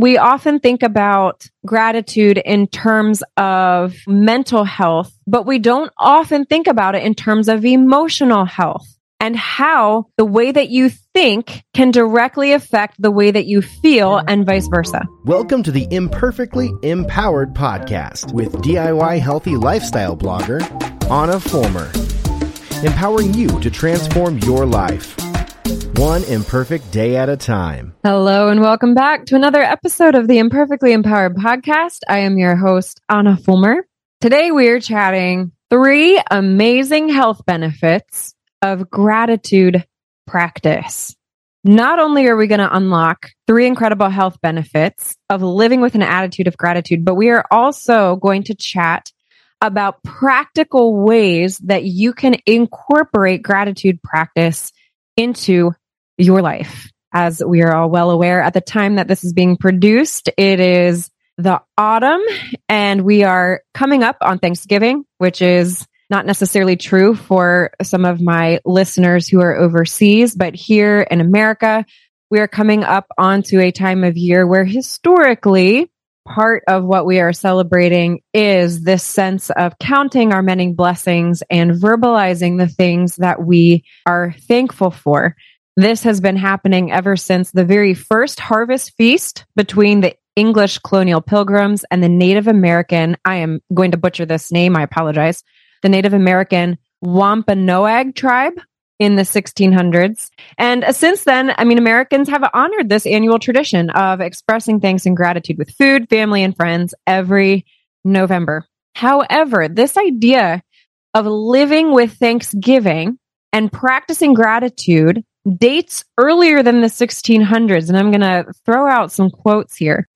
we often think about gratitude in terms of mental health, but we don't often think about it in terms of emotional health and how the way that you think can directly affect the way that you feel and vice versa. Welcome to the Imperfectly Empowered podcast with DIY healthy lifestyle blogger Anna Fulmer, empowering you to transform your life one imperfect day at a time. Hello and welcome back to another episode of the Imperfectly Empowered podcast. I am your host, Anna Fulmer. Today we are chatting three amazing health benefits of gratitude practice. Not only are we going to unlock three incredible health benefits of living with an attitude of gratitude, but we are also going to chat about practical ways that you can incorporate gratitude practice into your life. As we are all well aware, at the time that this is being produced, it is the autumn and we are coming up on Thanksgiving, which is not necessarily true for some of my listeners who are overseas, but here in America, we are coming up onto a time of year where historically part of what we are celebrating is this sense of counting our many blessings and verbalizing the things that we are thankful for. This has been happening ever since the very first harvest feast between the English colonial pilgrims and the Native American. I am going to butcher this name. I apologize. The Native American Wampanoag tribe in the 1600s. And uh, since then, I mean, Americans have honored this annual tradition of expressing thanks and gratitude with food, family, and friends every November. However, this idea of living with Thanksgiving and practicing gratitude dates earlier than the 1600s. And I'm going to throw out some quotes here.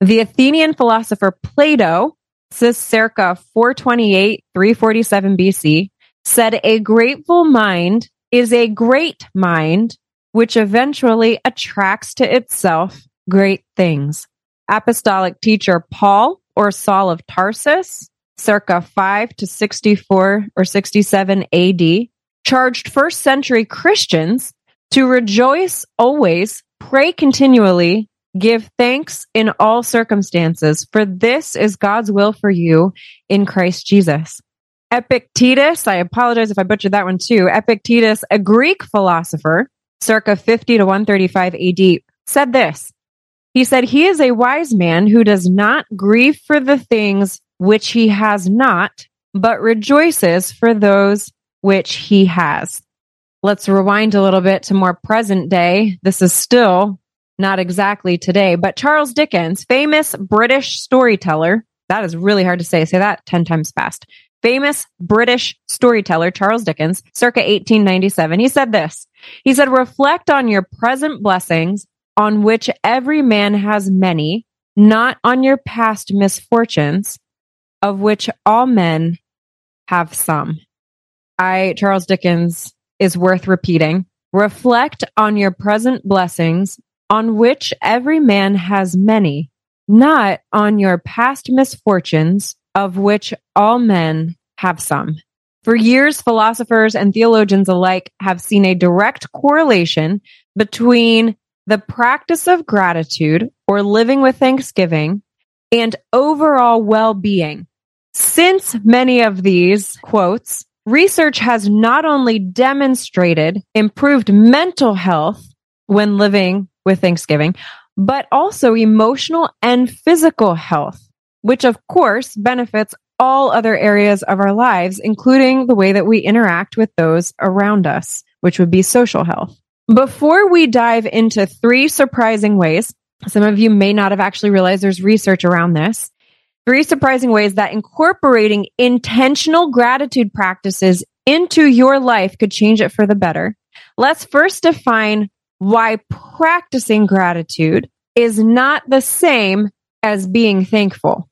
The Athenian philosopher Plato, says circa 428, 347 BC, said a grateful mind is a great mind, which eventually attracts to itself great things. Apostolic teacher Paul or Saul of Tarsus, circa 5 to 64 or 67 AD, charged first century Christians to rejoice always, pray continually, give thanks in all circumstances, for this is God's will for you in Christ Jesus. Epictetus, I apologize if I butchered that one too. Epictetus, a Greek philosopher, circa 50 to 135 AD, said this. He said, He is a wise man who does not grieve for the things which he has not, but rejoices for those which he has. Let's rewind a little bit to more present day. This is still not exactly today, but Charles Dickens, famous British storyteller. That is really hard to say. Say that 10 times fast. Famous British storyteller Charles Dickens, circa 1897. He said this. He said, reflect on your present blessings on which every man has many, not on your past misfortunes, of which all men have some. I, Charles Dickens, is worth repeating. Reflect on your present blessings, on which every man has many, not on your past misfortunes, of which all men have some. For years, philosophers and theologians alike have seen a direct correlation between the practice of gratitude or living with thanksgiving and overall well-being. Since many of these quotes Research has not only demonstrated improved mental health when living with Thanksgiving, but also emotional and physical health, which of course benefits all other areas of our lives, including the way that we interact with those around us, which would be social health. Before we dive into three surprising ways, some of you may not have actually realized there's research around this. Three surprising ways that incorporating intentional gratitude practices into your life could change it for the better. Let's first define why practicing gratitude is not the same as being thankful.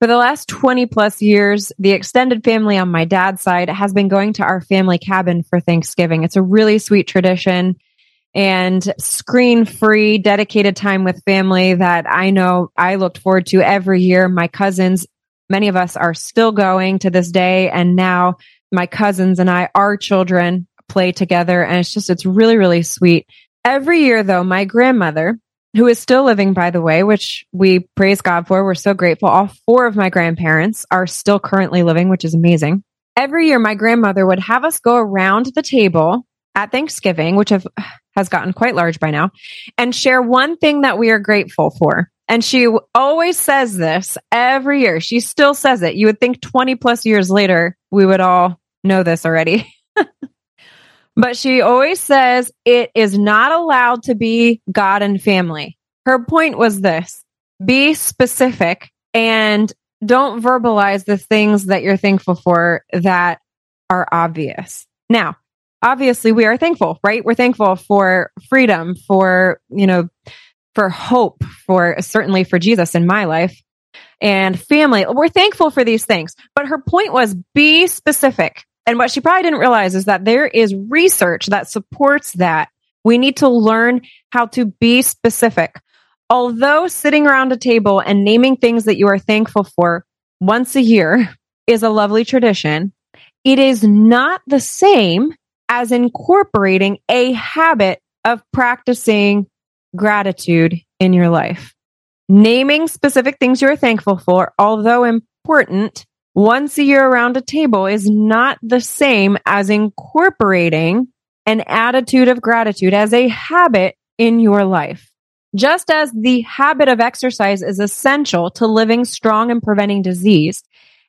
For the last 20 plus years, the extended family on my dad's side has been going to our family cabin for Thanksgiving. It's a really sweet tradition and screen free, dedicated time with family that I know I looked forward to every year. My cousins, many of us are still going to this day. And now my cousins and I, our children play together. And it's just, it's really, really sweet. Every year though, my grandmother who is still living, by the way, which we praise God for. We're so grateful. All four of my grandparents are still currently living, which is amazing. Every year, my grandmother would have us go around the table at Thanksgiving, which have, has gotten quite large by now, and share one thing that we are grateful for. And she always says this every year. She still says it. You would think 20 plus years later, we would all know this already. but she always says it is not allowed to be God and family. Her point was this be specific and don't verbalize the things that you're thankful for that are obvious. Now, obviously we are thankful, right? We're thankful for freedom, for, you know, for hope, for certainly for Jesus in my life and family. We're thankful for these things. But her point was be specific. And what she probably didn't realize is that there is research that supports that. We need to learn how to be specific. Although sitting around a table and naming things that you are thankful for once a year is a lovely tradition, it is not the same as incorporating a habit of practicing gratitude in your life. Naming specific things you're thankful for, although important, once a year around a table is not the same as incorporating an attitude of gratitude as a habit in your life. Just as the habit of exercise is essential to living strong and preventing disease,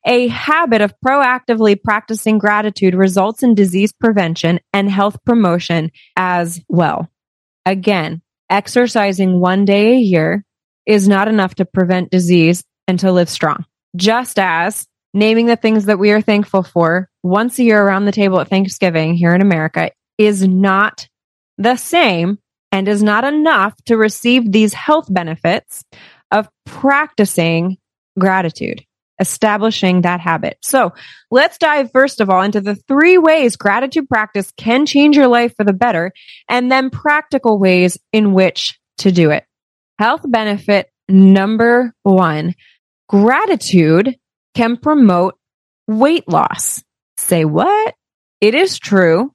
a habit of proactively practicing gratitude results in disease prevention and health promotion as well. Again, exercising one day a year is not enough to prevent disease and to live strong. Just as naming the things that we are thankful for once a year around the table at Thanksgiving here in America is not the same and is not enough to receive these health benefits of practicing gratitude establishing that habit. So let's dive first of all into the three ways gratitude practice can change your life for the better and then practical ways in which to do it. Health benefit number one, gratitude can promote weight loss. Say what? It is true.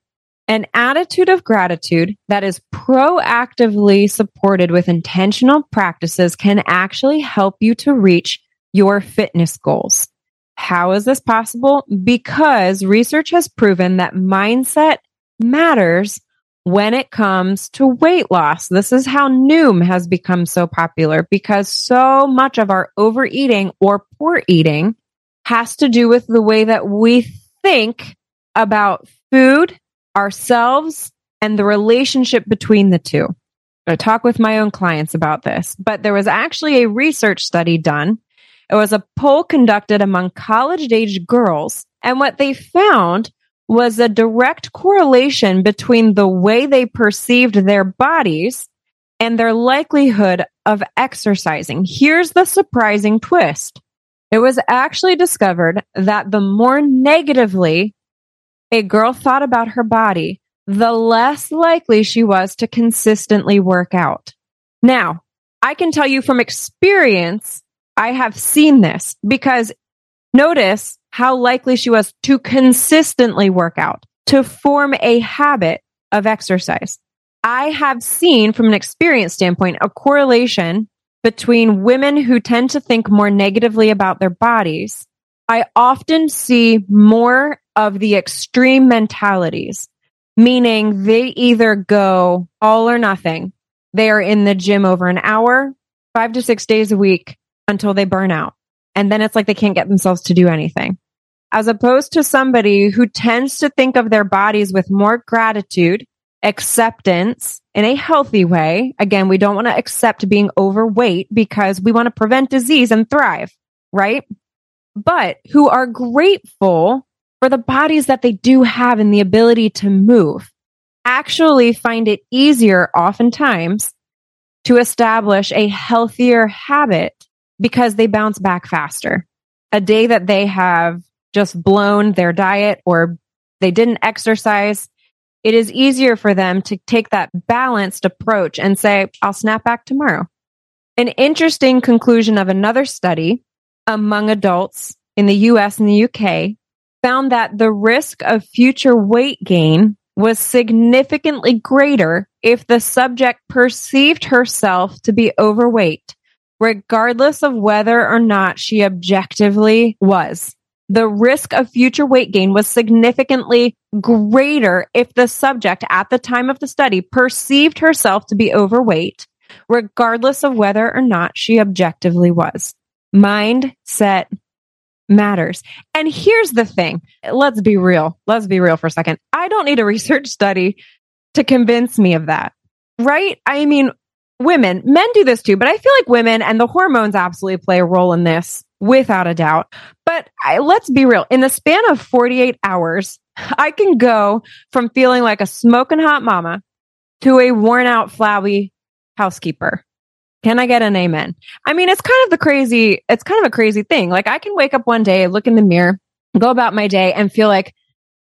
An attitude of gratitude that is proactively supported with intentional practices can actually help you to reach your fitness goals. How is this possible? Because research has proven that mindset matters when it comes to weight loss. This is how Noom has become so popular because so much of our overeating or poor eating has to do with the way that we think about food, ourselves, and the relationship between the two. I talk with my own clients about this, but there was actually a research study done it was a poll conducted among college age girls. And what they found was a direct correlation between the way they perceived their bodies and their likelihood of exercising. Here's the surprising twist. It was actually discovered that the more negatively a girl thought about her body, the less likely she was to consistently work out. Now, I can tell you from experience I have seen this because notice how likely she was to consistently work out, to form a habit of exercise. I have seen from an experience standpoint a correlation between women who tend to think more negatively about their bodies. I often see more of the extreme mentalities, meaning they either go all or nothing. They are in the gym over an hour, five to six days a week until they burn out. And then it's like they can't get themselves to do anything. As opposed to somebody who tends to think of their bodies with more gratitude, acceptance in a healthy way. Again, we don't want to accept being overweight because we want to prevent disease and thrive, right? But who are grateful for the bodies that they do have and the ability to move actually find it easier oftentimes to establish a healthier habit because they bounce back faster. A day that they have just blown their diet or they didn't exercise, it is easier for them to take that balanced approach and say, I'll snap back tomorrow. An interesting conclusion of another study among adults in the US and the UK found that the risk of future weight gain was significantly greater if the subject perceived herself to be overweight, regardless of whether or not she objectively was. The risk of future weight gain was significantly greater if the subject at the time of the study perceived herself to be overweight, regardless of whether or not she objectively was. Mindset matters. And here's the thing. Let's be real. Let's be real for a second. I don't need a research study to convince me of that. Right? I mean, women, men do this too, but I feel like women and the hormones absolutely play a role in this without a doubt. But I, let's be real. In the span of 48 hours, I can go from feeling like a smoking hot mama to a worn out, flabby housekeeper. Can I get an amen? I mean, it's kind of the crazy, it's kind of a crazy thing. Like I can wake up one day, look in the mirror, go about my day and feel like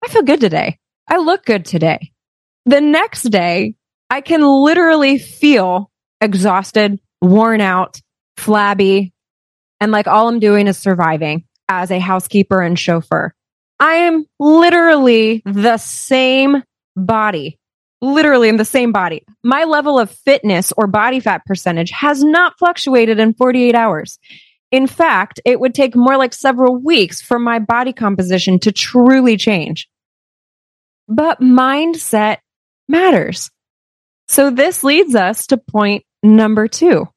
I feel good today. I look good today. The next day, I can literally feel exhausted, worn out, flabby, and like all I'm doing is surviving as a housekeeper and chauffeur. I am literally mm-hmm. the same body literally in the same body. My level of fitness or body fat percentage has not fluctuated in 48 hours. In fact, it would take more like several weeks for my body composition to truly change. But mindset matters. So this leads us to point number two.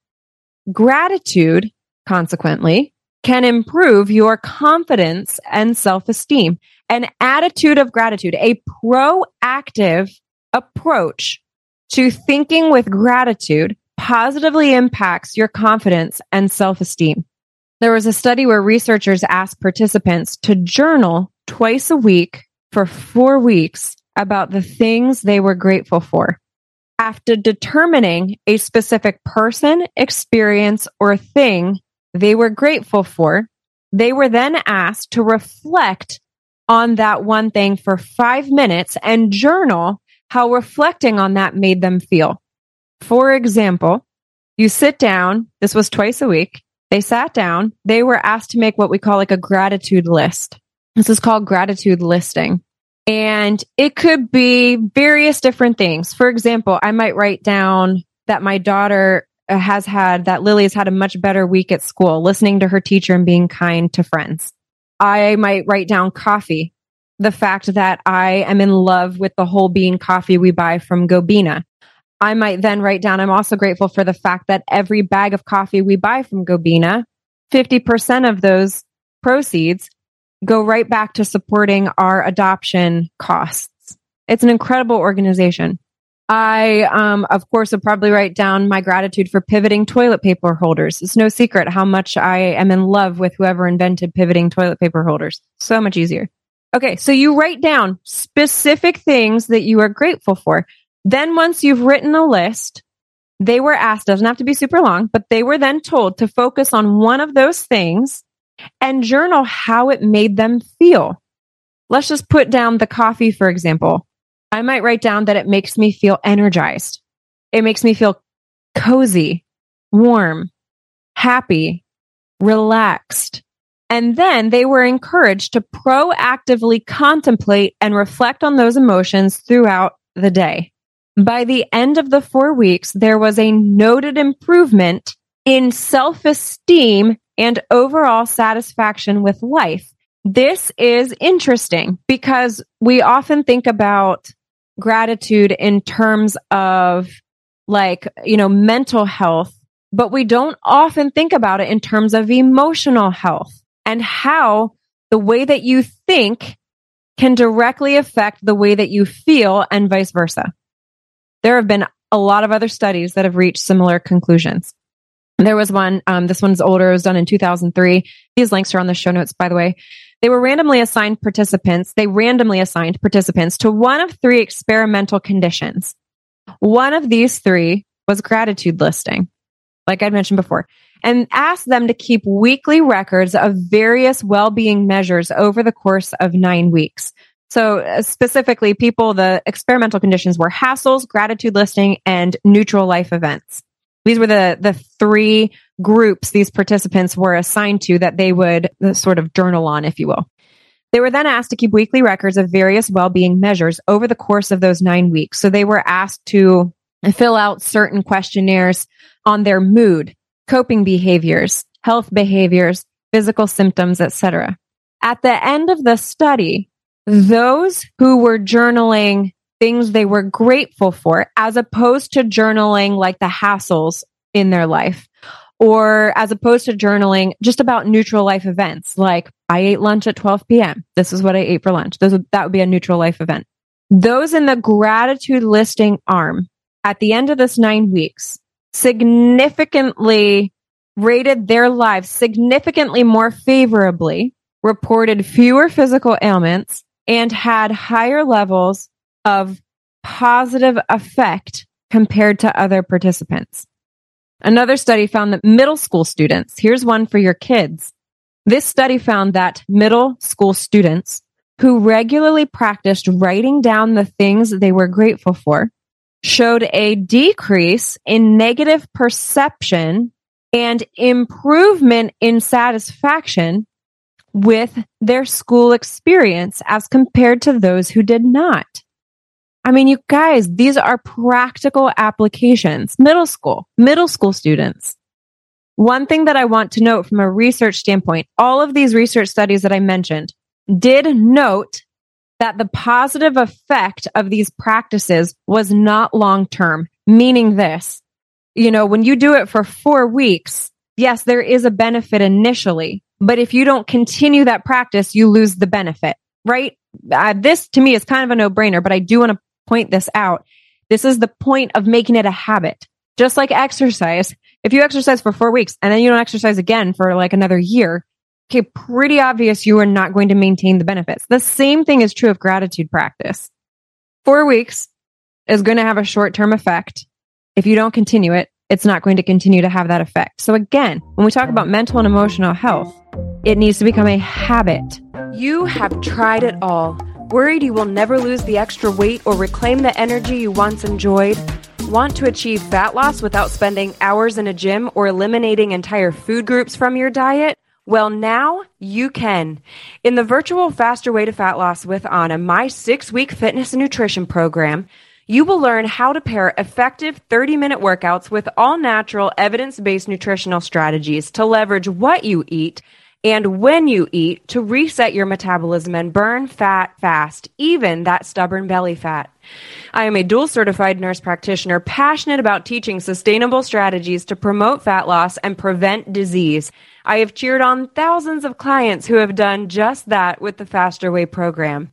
Gratitude, consequently, can improve your confidence and self esteem. An attitude of gratitude, a proactive approach to thinking with gratitude positively impacts your confidence and self esteem. There was a study where researchers asked participants to journal twice a week for four weeks about the things they were grateful for. After determining a specific person, experience, or thing they were grateful for, they were then asked to reflect on that one thing for five minutes and journal how reflecting on that made them feel. For example, you sit down, this was twice a week. They sat down, they were asked to make what we call like a gratitude list. This is called gratitude listing. And it could be various different things. For example, I might write down that my daughter Uh, has had, that Lily has had a much better week at school, listening to her teacher and being kind to friends. I might write down coffee the fact that I am in love with the whole bean coffee we buy from Gobena. I might then write down, I'm also grateful for the fact that every bag of coffee we buy from Gobena, 50% of those proceeds go right back to supporting our adoption costs. It's an incredible organization. I, um, of course, would probably write down my gratitude for pivoting toilet paper holders. It's no secret how much I am in love with whoever invented pivoting toilet paper holders. So much easier. Okay, so you write down specific things that you are grateful for. Then once you've written a list, they were asked, doesn't have to be super long, but they were then told to focus on one of those things and journal how it made them feel. Let's just put down the coffee, for example. I might write down that it makes me feel energized. It makes me feel cozy, warm, happy, relaxed. And then they were encouraged to proactively contemplate and reflect on those emotions throughout the day. By the end of the four weeks, there was a noted improvement in self esteem and overall satisfaction with life. This is interesting because we often think about gratitude in terms of like, you know, mental health, but we don't often think about it in terms of emotional health and how the way that you think can directly affect the way that you feel and vice versa. There have been a lot of other studies that have reached similar conclusions. There was one, um, this one's older, it was done in 2003. These links are on the show notes, by the way. They were randomly assigned participants, they randomly assigned participants to one of three experimental conditions. One of these three was gratitude listing, like I'd mentioned before and asked them to keep weekly records of various well-being measures over the course of nine weeks. So uh, specifically, people, the experimental conditions were hassles, gratitude listing, and neutral life events. These were the, the three groups these participants were assigned to that they would uh, sort of journal on, if you will. They were then asked to keep weekly records of various well being measures over the course of those nine weeks. So they were asked to fill out certain questionnaires on their mood, coping behaviors, health behaviors, physical symptoms, etc. At the end of the study, those who were journaling things they were grateful for, as opposed to journaling like the hassles in their life, or as opposed to journaling just about neutral life events, like I ate lunch at 12 p.m. This is what I ate for lunch. Those, that would be a neutral life event. Those in the gratitude listing arm at the end of this nine weeks significantly rated their lives significantly more favorably, reported fewer physical ailments, and had higher levels of positive effect compared to other participants. Another study found that middle school students, here's one for your kids. This study found that middle school students who regularly practiced writing down the things they were grateful for showed a decrease in negative perception and improvement in satisfaction with their school experience as compared to those who did not. I mean, you guys, these are practical applications. Middle school, middle school students. One thing that I want to note from a research standpoint, all of these research studies that I mentioned did note that the positive effect of these practices was not long term, meaning this, you know, when you do it for four weeks, yes, there is a benefit initially, but if you don't continue that practice, you lose the benefit, right? Uh, this to me is kind of a no brainer, but I do want to point this out. This is the point of making it a habit. Just like exercise, if you exercise for four weeks and then you don't exercise again for like another year, okay, pretty obvious you are not going to maintain the benefits. The same thing is true of gratitude practice. Four weeks is going to have a short term effect. If you don't continue it, it's not going to continue to have that effect. So again, when we talk about mental and emotional health, it needs to become a habit. You have tried it all. Worried you will never lose the extra weight or reclaim the energy you once enjoyed? Want to achieve fat loss without spending hours in a gym or eliminating entire food groups from your diet? Well, now you can. In the virtual Faster Way to Fat Loss with Anna, my six week fitness and nutrition program, you will learn how to pair effective 30 minute workouts with all natural, evidence based nutritional strategies to leverage what you eat and when you eat to reset your metabolism and burn fat fast, even that stubborn belly fat. I am a dual certified nurse practitioner passionate about teaching sustainable strategies to promote fat loss and prevent disease. I have cheered on thousands of clients who have done just that with the Faster Way program.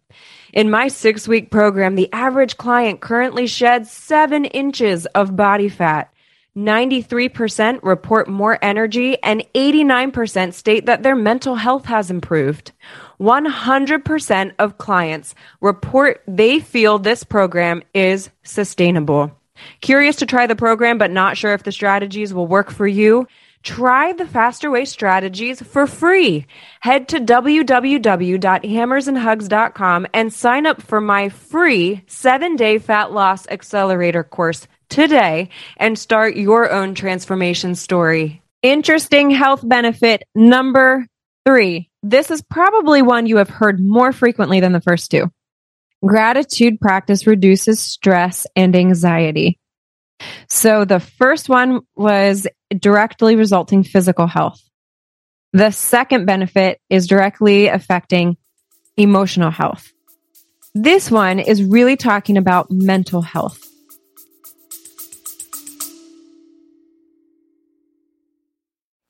In my six week program, the average client currently sheds seven inches of body fat. 93% report more energy and 89% state that their mental health has improved. 100% of clients report they feel this program is sustainable. Curious to try the program but not sure if the strategies will work for you? Try the Faster Way strategies for free. Head to www.hammersandhugs.com and sign up for my free seven day fat loss accelerator course today and start your own transformation story. Interesting health benefit number three. This is probably one you have heard more frequently than the first two. Gratitude practice reduces stress and anxiety. So the first one was directly resulting physical health. The second benefit is directly affecting emotional health. This one is really talking about mental health.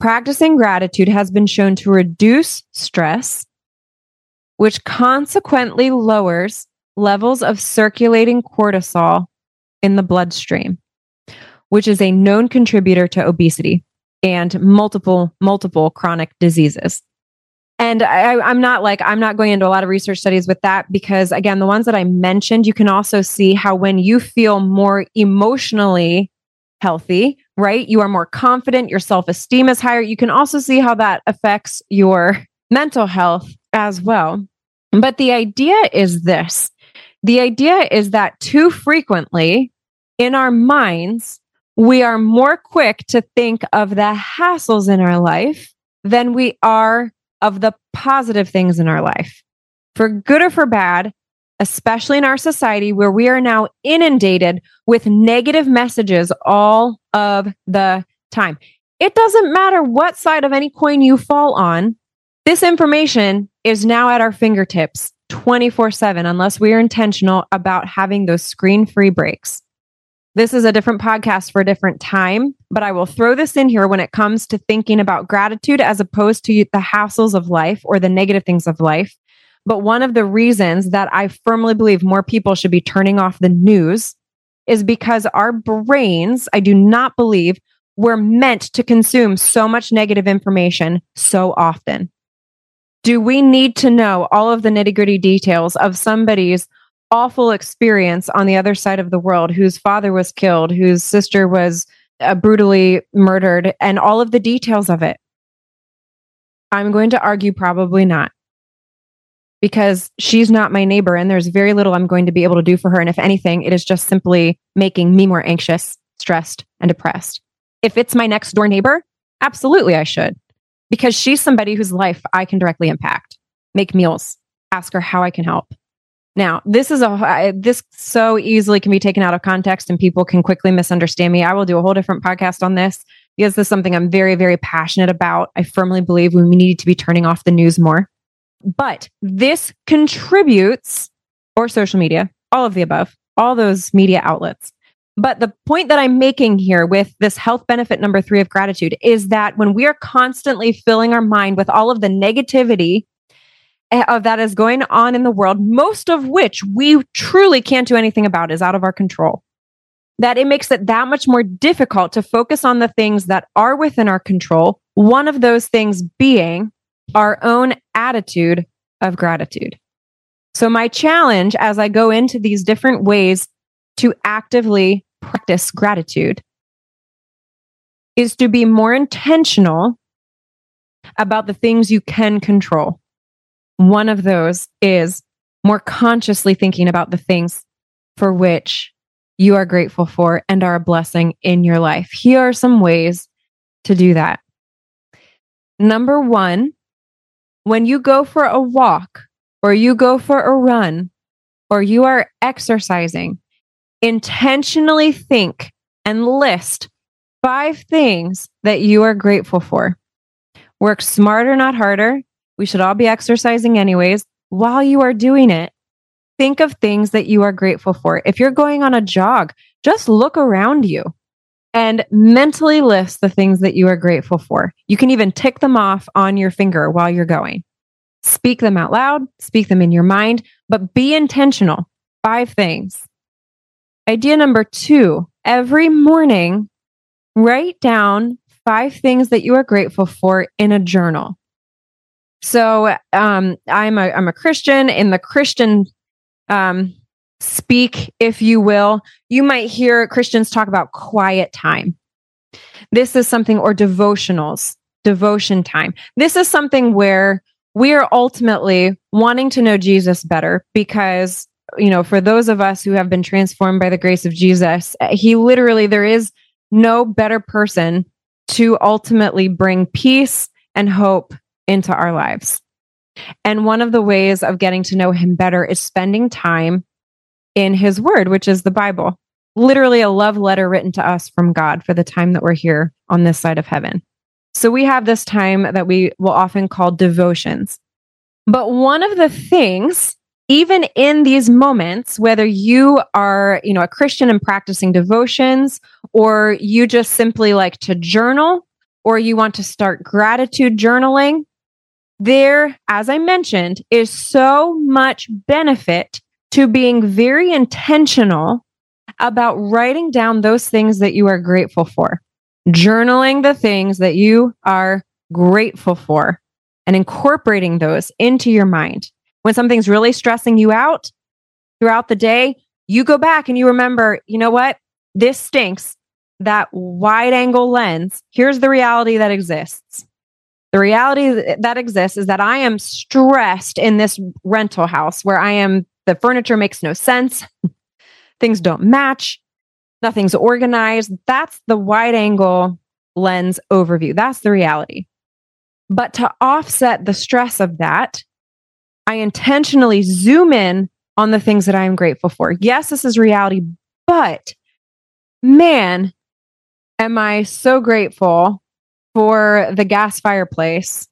Practicing gratitude has been shown to reduce stress, which consequently lowers levels of circulating cortisol in the bloodstream, which is a known contributor to obesity. and multiple, multiple chronic diseases. And I, I'm not like, I'm not going into a lot of research studies with that because, again, the ones that I mentioned, you can also see how when you feel more emotionally healthy, right? You are more confident, your self esteem is higher. You can also see how that affects your mental health as well. But the idea is this the idea is that too frequently in our minds, we are more quick to think of the hassles in our life than we are of the positive things in our life. For good or for bad, especially in our society where we are now inundated with negative messages all of the time. It doesn't matter what side of any coin you fall on, this information is now at our fingertips 24 7, unless we are intentional about having those screen free breaks. This is a different podcast for a different time, but I will throw this in here when it comes to thinking about gratitude as opposed to the hassles of life or the negative things of life. But one of the reasons that I firmly believe more people should be turning off the news is because our brains, I do not believe, were meant to consume so much negative information so often. Do we need to know all of the nitty gritty details of somebody's awful experience on the other side of the world, whose father was killed, whose sister was uh, brutally murdered, and all of the details of it? I'm going to argue probably not because she's not my neighbor and there's very little I'm going to be able to do for her. And if anything, it is just simply making me more anxious, stressed, and depressed. If it's my next door neighbor, absolutely I should because she's somebody whose life I can directly impact, make meals, ask her how I can help. Now, this is a this so easily can be taken out of context and people can quickly misunderstand me. I will do a whole different podcast on this because this is something I'm very very passionate about. I firmly believe we need to be turning off the news more. But this contributes, or social media, all of the above, all those media outlets. But the point that I'm making here with this health benefit number three of gratitude is that when we are constantly filling our mind with all of the negativity eh, of that is going on in the world, most of which we truly can't do anything about, is out of our control. That it makes it that much more difficult to focus on the things that are within our control. One of those things being our own attitude of gratitude. So, my challenge as I go into these different ways to actively practice gratitude is to be more intentional about the things you can control. One of those is more consciously thinking about the things for which you are grateful for and are a blessing in your life. Here are some ways to do that. Number one, when you go for a walk or you go for a run or you are exercising, intentionally think and list five things that you are grateful for. Work smarter, not harder. We should all be exercising anyways. While you are doing it, think of things that you are grateful for. If you're going on a jog, just look around you and mentally list the things that you are grateful for. You can even tick them off on your finger while you're going. Speak them out loud, speak them in your mind, but be intentional. Five things. Idea number two every morning, write down five things that you are grateful for in a journal. So um, I'm a I'm a Christian in the Christian um, speak, if you will, you might hear Christians talk about quiet time. This is something, or devotionals, devotion time. This is something where we are ultimately wanting to know Jesus better because, you know, for those of us who have been transformed by the grace of Jesus, he literally, there is no better person to ultimately bring peace and hope into our lives. And one of the ways of getting to know him better is spending time in his word, which is the Bible. Literally a love letter written to us from God for the time that we're here on this side of heaven. So we have this time that we will often call devotions. But one of the things, even in these moments, whether you are, you know, a Christian and practicing devotions, or you just simply like to journal, or you want to start gratitude journaling, there, as I mentioned, is so much benefit to being very intentional about writing down those things that you are grateful for. journaling the things that you are grateful for and incorporating those into your mind. When something's really stressing you out throughout the day, you go back and you remember, you know what? This stinks. That wide angle lens, here's the reality that exists. The reality that exists is that I am stressed in this rental house where I am, the furniture makes no sense. Things don't match. Nothing's organized. That's the wide angle lens overview. That's the reality. But to offset the stress of that, I intentionally zoom in on the things that I am grateful for. Yes, this is reality, but man, am I so grateful for the gas fireplace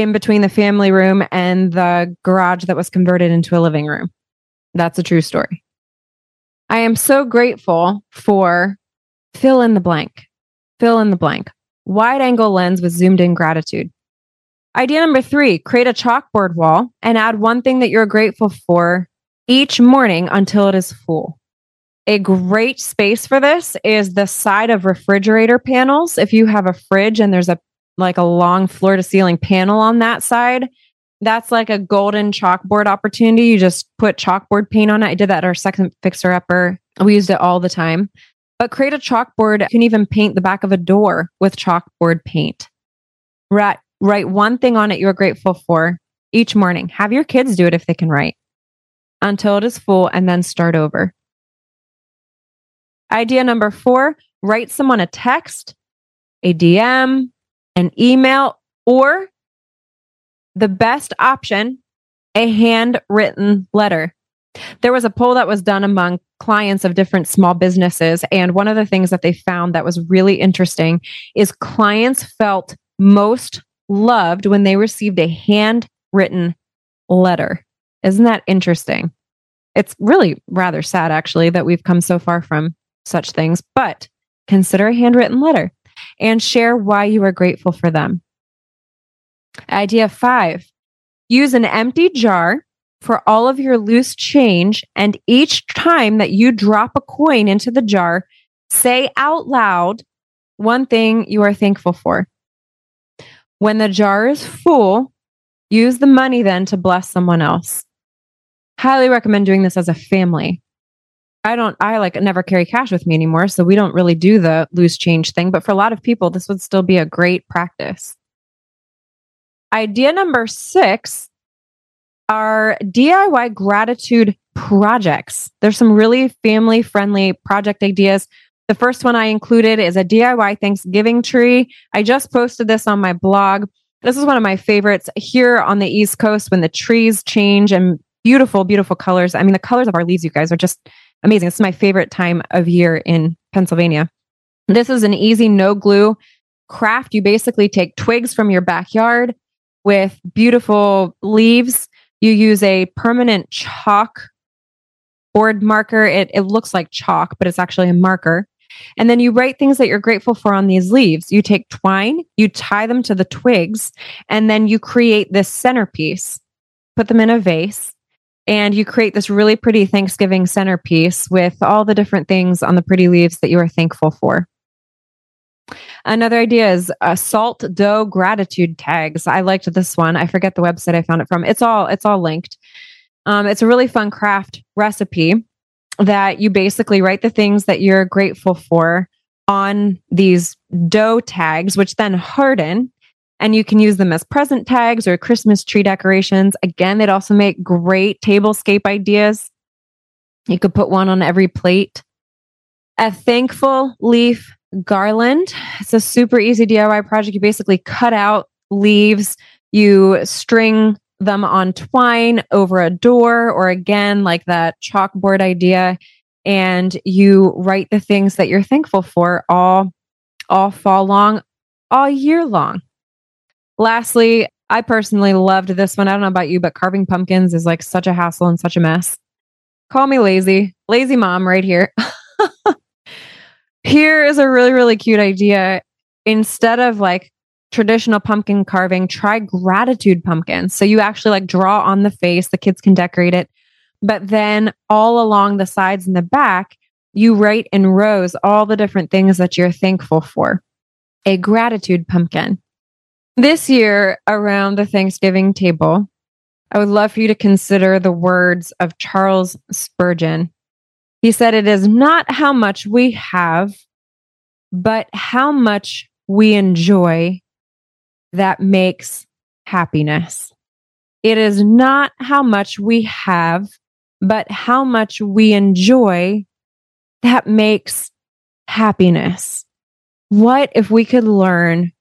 in between the family room and the garage that was converted into a living room. That's a true story. I am so grateful for fill in the blank, fill in the blank, wide angle lens with zoomed in gratitude. Idea number three create a chalkboard wall and add one thing that you're grateful for each morning until it is full. A great space for this is the side of refrigerator panels. If you have a fridge and there's a like a long floor to ceiling panel on that side, that's like a golden chalkboard opportunity. You just put chalkboard paint on it. I did that at our second fixer upper. We used it all the time. But create a chalkboard. You can even paint the back of a door with chalkboard paint. Right Write one thing on it you're grateful for each morning. Have your kids do it if they can write until it is full and then start over. Idea number four write someone a text, a DM, an email, or the best option, a handwritten letter. There was a poll that was done among clients of different small businesses. And one of the things that they found that was really interesting is clients felt most loved when they received a handwritten letter. Isn't that interesting? It's really rather sad, actually, that we've come so far from such things, but consider a handwritten letter and share why you are grateful for them. Idea five use an empty jar for all of your loose change. And each time that you drop a coin into the jar, say out loud one thing you are thankful for. When the jar is full, use the money then to bless someone else. Highly recommend doing this as a family. I don't, I like never carry cash with me anymore. So we don't really do the loose change thing. But for a lot of people, this would still be a great practice. Idea number six are DIY gratitude projects. There's some really family friendly project ideas the first one I included is a DIY Thanksgiving tree. I just posted this on my blog. This is one of my favorites here on the East Coast when the trees change and beautiful, beautiful colors. I mean, the colors of our leaves, you guys, are just amazing. This is my favorite time of year in Pennsylvania. This is an easy no glue craft. You basically take twigs from your backyard with beautiful leaves. You use a permanent chalk board marker. It, it looks like chalk, but it's actually a marker. And then you write things that you're grateful for on these leaves. You take twine, you tie them to the twigs, and then you create this centerpiece, put them in a vase, and you create this really pretty Thanksgiving centerpiece with all the different things on the pretty leaves that you are thankful for. Another idea is uh, salt dough gratitude tags. I liked this one. I forget the website I found it from. It's all it's all linked. Um, it's a really fun craft recipe that you basically write the things that you're grateful for on these dough tags, which then harden and you can use them as present tags or Christmas tree decorations. Again, they'd also make great tablescape ideas. You could put one on every plate. A thankful leaf garland. It's a super easy DIY project. You basically cut out leaves, you string them on twine over a door or again like that chalkboard idea and you write the things that you're thankful for all all fall long all year long lastly i personally loved this one i don't know about you but carving pumpkins is like such a hassle and such a mess call me lazy lazy mom right here here is a really really cute idea instead of like traditional pumpkin carving, try gratitude pumpkins. So you actually like draw on the face, the kids can decorate it. But then all along the sides and the back, you write in rows all the different things that you're thankful for. A gratitude pumpkin. This year, around the Thanksgiving table, I would love for you to consider the words of Charles Spurgeon. He said, It is not how much we have, but how much we enjoy that makes happiness. It is not how much we have, but how much we enjoy that makes happiness. What if we could learn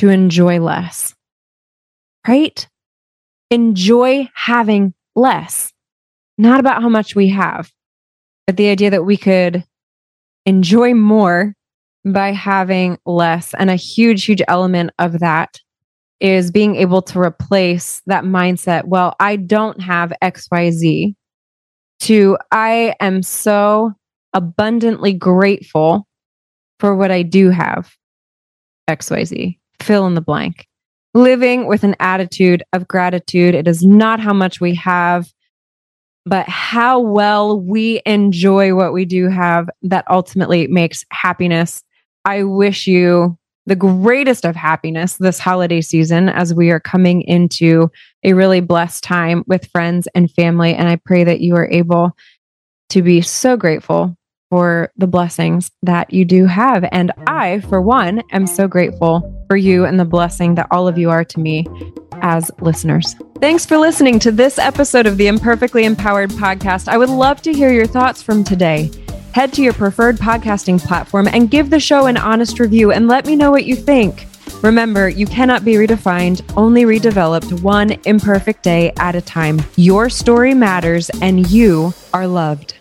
to enjoy less? Right? Enjoy having less, not about how much we have, but the idea that we could enjoy more by having less. And a huge, huge element of that is being able to replace that mindset. Well, I don't have XYZ to I am so abundantly grateful for what I do have. XYZ, fill in the blank. Living with an attitude of gratitude. It is not how much we have, but how well we enjoy what we do have that ultimately makes happiness. I wish you the greatest of happiness this holiday season as we are coming into a really blessed time with friends and family. And I pray that you are able to be so grateful for the blessings that you do have. And I, for one, am so grateful for you and the blessing that all of you are to me as listeners. Thanks for listening to this episode of the Imperfectly Empowered podcast. I would love to hear your thoughts from today. Head to your preferred podcasting platform and give the show an honest review and let me know what you think. Remember, you cannot be redefined, only redeveloped one imperfect day at a time. Your story matters and you are loved.